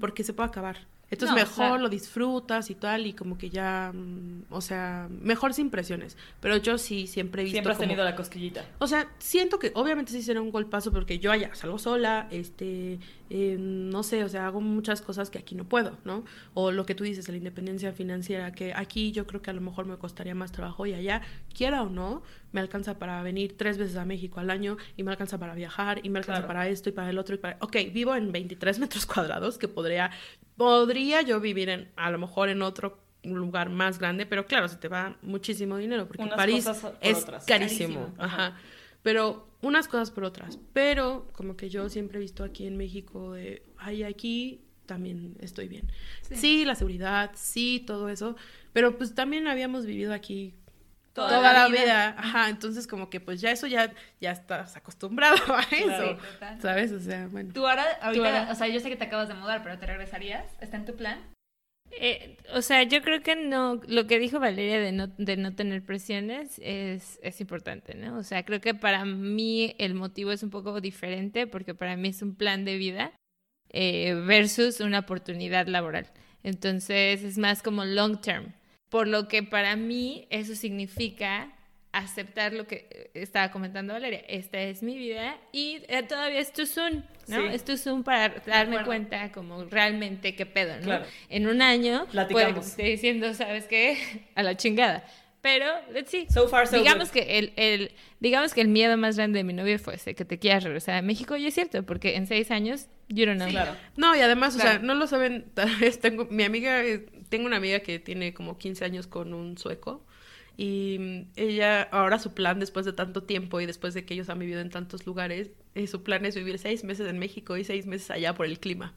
porque se puede acabar. Entonces No, mejor claro. lo disfrutas y tal y como que ya, mm, o sea, mejor sin presiones. Pero yo sí siempre he visto Siempre has como- tenido la cosquillita. o sea, siento que obviamente sí será un golpazo porque yo allá salgo sola, este, eh, no sé, o sea, hago muchas cosas que aquí no puedo, ¿no? O lo que tú dices, la independencia financiera, que aquí yo creo que a lo mejor me costaría más trabajo y allá, quiera o no, me alcanza para venir tres veces a México al año y me alcanza para viajar y me alcanza Claro. para esto y para el otro y para... Ok, vivo en 23 metros cuadrados que podría, podría yo vivir en, a lo mejor en otro lugar más grande, pero claro, se te va muchísimo dinero porque Unas París cosas por es otras. carísimo. Carísimo. Ajá. Pero unas cosas por otras. Pero como que yo siempre he visto aquí en México de, ay, aquí también estoy bien. Sí. la seguridad, sí, todo eso. Pero pues también habíamos vivido aquí Toda toda, la la vida. vida. Ajá, entonces como que pues ya eso ya, ya estás acostumbrado a eso. Total. ¿Sabes? O sea, bueno. Tú ahora, ahorita, ahora. o sea, yo sé que te acabas de mudar, pero ¿te regresarías? ¿Está en tu plan? Eh, o sea, yo creo que no, lo que dijo Valeria de no, de no tener presiones es, es importante, ¿no? O sea, creo que para mí el motivo es un poco diferente porque para mí es un plan de vida eh, versus una oportunidad laboral. Entonces es más como long term. Por lo que para mí eso significa aceptar lo que eh, estaba comentando Valeria. Esta es mi vida y eh, todavía es too soon, ¿no? Sí. Es too soon para darme cuenta como realmente qué pedo, ¿no? Claro. En un año que esté diciendo, ¿sabes qué? [LAUGHS] A la chingada. Pero, let's see. So far, so digamos good. que el, el, digamos que el miedo más grande de mi novio fue ese, que te quieras regresar a México. Y es cierto, porque en seis años, you don't know. Claro. No, y además, o sea, Claro. no lo saben, tal vez tengo, mi amiga, tengo una amiga que tiene como 15 años con un sueco y mm, ella, ahora su plan después de tanto tiempo y después de que ellos han vivido en tantos lugares, eh, su plan es vivir seis meses en México y seis meses allá por el clima.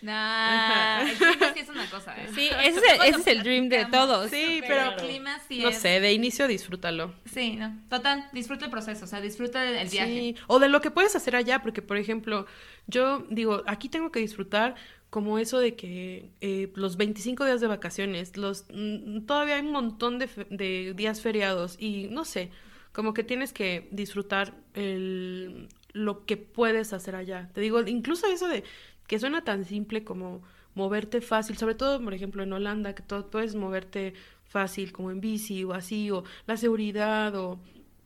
Nah, el clima sí es una cosa, ¿eh? Sí, ese es el, ese es el dream de todos. Sí, Pero pero el clima sí no es... sé, de inicio disfrútalo. Sí, no. Total, disfruta el proceso, o sea, disfruta el el viaje. Sí, o de lo que puedes hacer allá, porque por ejemplo, yo digo, aquí tengo que disfrutar como eso de que eh, los 25 días de vacaciones, los mm, todavía hay un montón de, fe- de días feriados y no sé, como que tienes que disfrutar el, lo que puedes hacer allá. Te digo, incluso eso de que suena tan simple como moverte fácil, sobre todo, por ejemplo, en Holanda, que todo, puedes moverte fácil como en bici o así, o la seguridad o...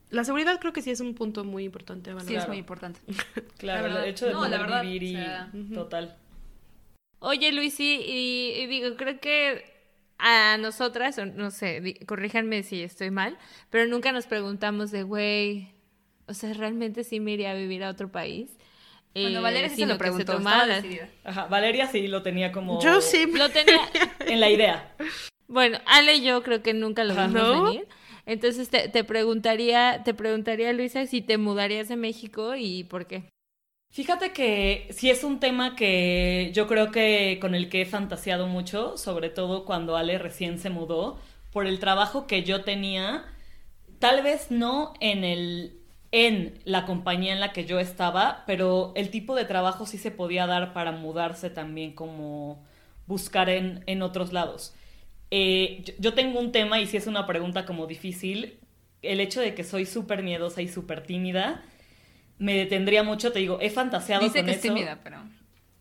La seguridad creo que sí es un punto muy importante a Sí, es muy importante. [LAUGHS] Claro, el hecho de No, poder verdad, vivir y o sea, total. Oye, Luisi, y, y digo, creo que a nosotras, o no sé, corríjanme si estoy mal, pero nunca nos preguntamos de, güey, o sea, ¿realmente sí me iría a vivir a otro país? Bueno, Eh, Valeria sí se sino lo preguntó. Ajá, Valeria sí lo tenía como Yo sí. Lo tenía, [LAUGHS] en la idea. Bueno, Ale y yo creo que nunca lo vimos ¿No? venir. Entonces te, te preguntaría, te preguntaría, Luisa, si te mudarías a México y por qué. Fíjate que sí es un tema que yo creo que con el que he fantaseado mucho, sobre todo cuando Ale recién se mudó, por el trabajo que yo tenía, tal vez no en el en la compañía en la que yo estaba, pero el tipo de trabajo sí se podía dar para mudarse también como buscar en, en otros lados. Eh, yo, tengo un tema y si es una pregunta como difícil, el hecho de que soy súper miedosa y súper tímida me detendría mucho, te digo, he fantaseado Dice con que es eso. tímida, pero...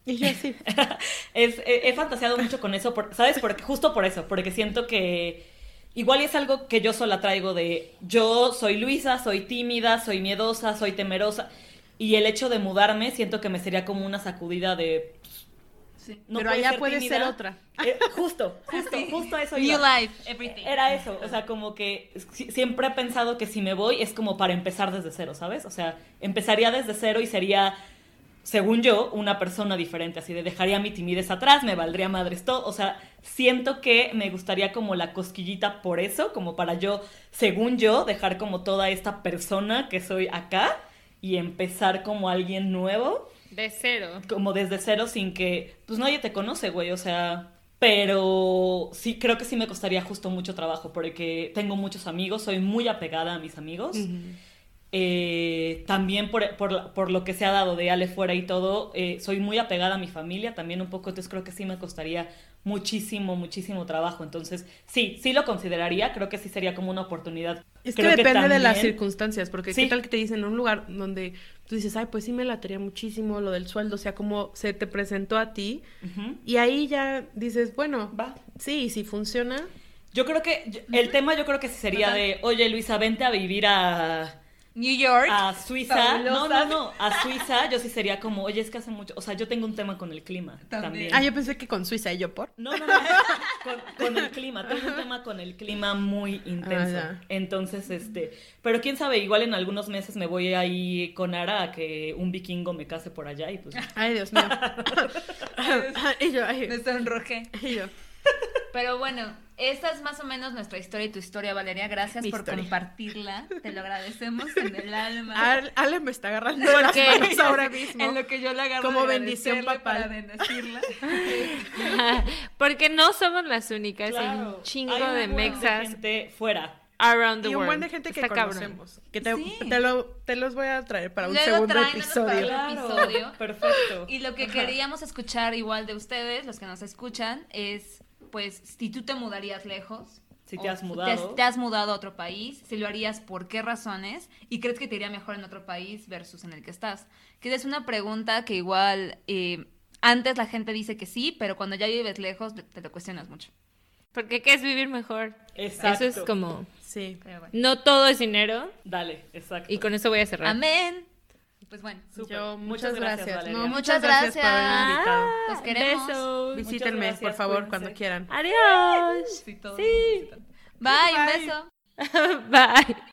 Y yo así. [LAUGHS] Es- he, he fantaseado mucho con eso, por- ¿sabes? Porque, justo por eso, porque siento que igual es algo que yo sola traigo de yo soy Luisa, soy tímida, soy miedosa, soy temerosa. Y el hecho de mudarme siento que me sería como una sacudida de... Sí. No Pero allá ser puede tímida. ser otra. Eh, justo, justo, justo eso New iba. life, everything. Era eso, o sea, como que si- siempre he pensado que si me voy es como para empezar desde cero, ¿sabes? O sea, empezaría desde cero y sería, según yo, una persona diferente, así de dejaría mi timidez atrás, me valdría madres todo, o sea, siento que me gustaría como la cosquillita por eso, como para yo, según yo, dejar como toda esta persona que soy acá y empezar como alguien nuevo De cero. como desde cero sin que, pues nadie te conoce, güey, o sea, pero sí, creo que sí me costaría justo mucho trabajo porque tengo muchos amigos, soy muy apegada a mis amigos. Eh, también por, por, por lo que se ha dado de Ale fuera y todo, eh, soy muy apegada a mi familia también un poco, entonces creo que sí me costaría muchísimo, muchísimo trabajo. Entonces, sí, sí lo consideraría, creo que sí sería como una oportunidad. Es que Creo depende de las circunstancias, porque Sí. qué tal que te dicen en un lugar donde tú dices, ay, pues sí me latería muchísimo lo del sueldo, o sea, como se te presentó a ti, y ahí ya dices, bueno, Va. sí, y si funciona, Yo creo que, el tema yo creo que sí sería de, oye Luisa, vente a vivir a... New York. a Suiza, no, fabulosa. no, no, a Suiza yo sí sería como, oye, es que hace mucho, o sea, yo tengo un tema con el clima También. también. ah, yo pensé que con Suiza y yo por. No, no, no, [LAUGHS] con, con el clima, tengo un tema con el clima muy intenso. Ah, ya. Entonces, este, pero quién sabe, igual en algunos meses me voy ahí con Ara a que un vikingo me case por allá y pues... Ay, Dios mío. [LAUGHS] [LAUGHS] y yo, ay, Me sonrojé. y yo. Pero bueno, esa es más o menos nuestra historia y tu historia, Valeria. Gracias Mi por historia. compartirla. Te lo agradecemos en el [LAUGHS] alma. Al- Ale me está agarrando las manos [LAUGHS] ahora mismo. En lo que yo le agarro Como de bendición papal. para bendecirla. [LAUGHS] Porque no somos las únicas, hay Claro, un chingo hay un de mexas gente fuera. around the Y un world. buen de gente que Está cabrón. conocemos. Que te, Sí. te lo, te los voy a traer para un Luego segundo para episodio. Perfecto. Y lo que queríamos escuchar igual de ustedes, los que nos escuchan, es pues si tú te mudarías lejos. Si te has mudado. Te, te has mudado a otro país, si lo harías, ¿por qué razones? Y crees que te iría mejor en otro país versus en el que estás. Que es una pregunta que igual eh, antes la gente dice que sí, pero cuando ya vives lejos te, te lo cuestionas mucho. Porque ¿qué es vivir mejor? Exacto. Eso es como, Sí. Pero bueno. no todo es dinero. Dale, exacto. Y con eso voy a cerrar. Amén. Pues bueno, Súper. Yo, muchas, gracias. Valeria. No, Muchas muchas gracias, por haberme gracias. invitado. los queremos. Besos. Visítenme, gracias, por favor, cuídense. cuando quieran. Adiós. Sí, Sí. necesitan. Bye, un Bye. beso. [LAUGHS] Bye.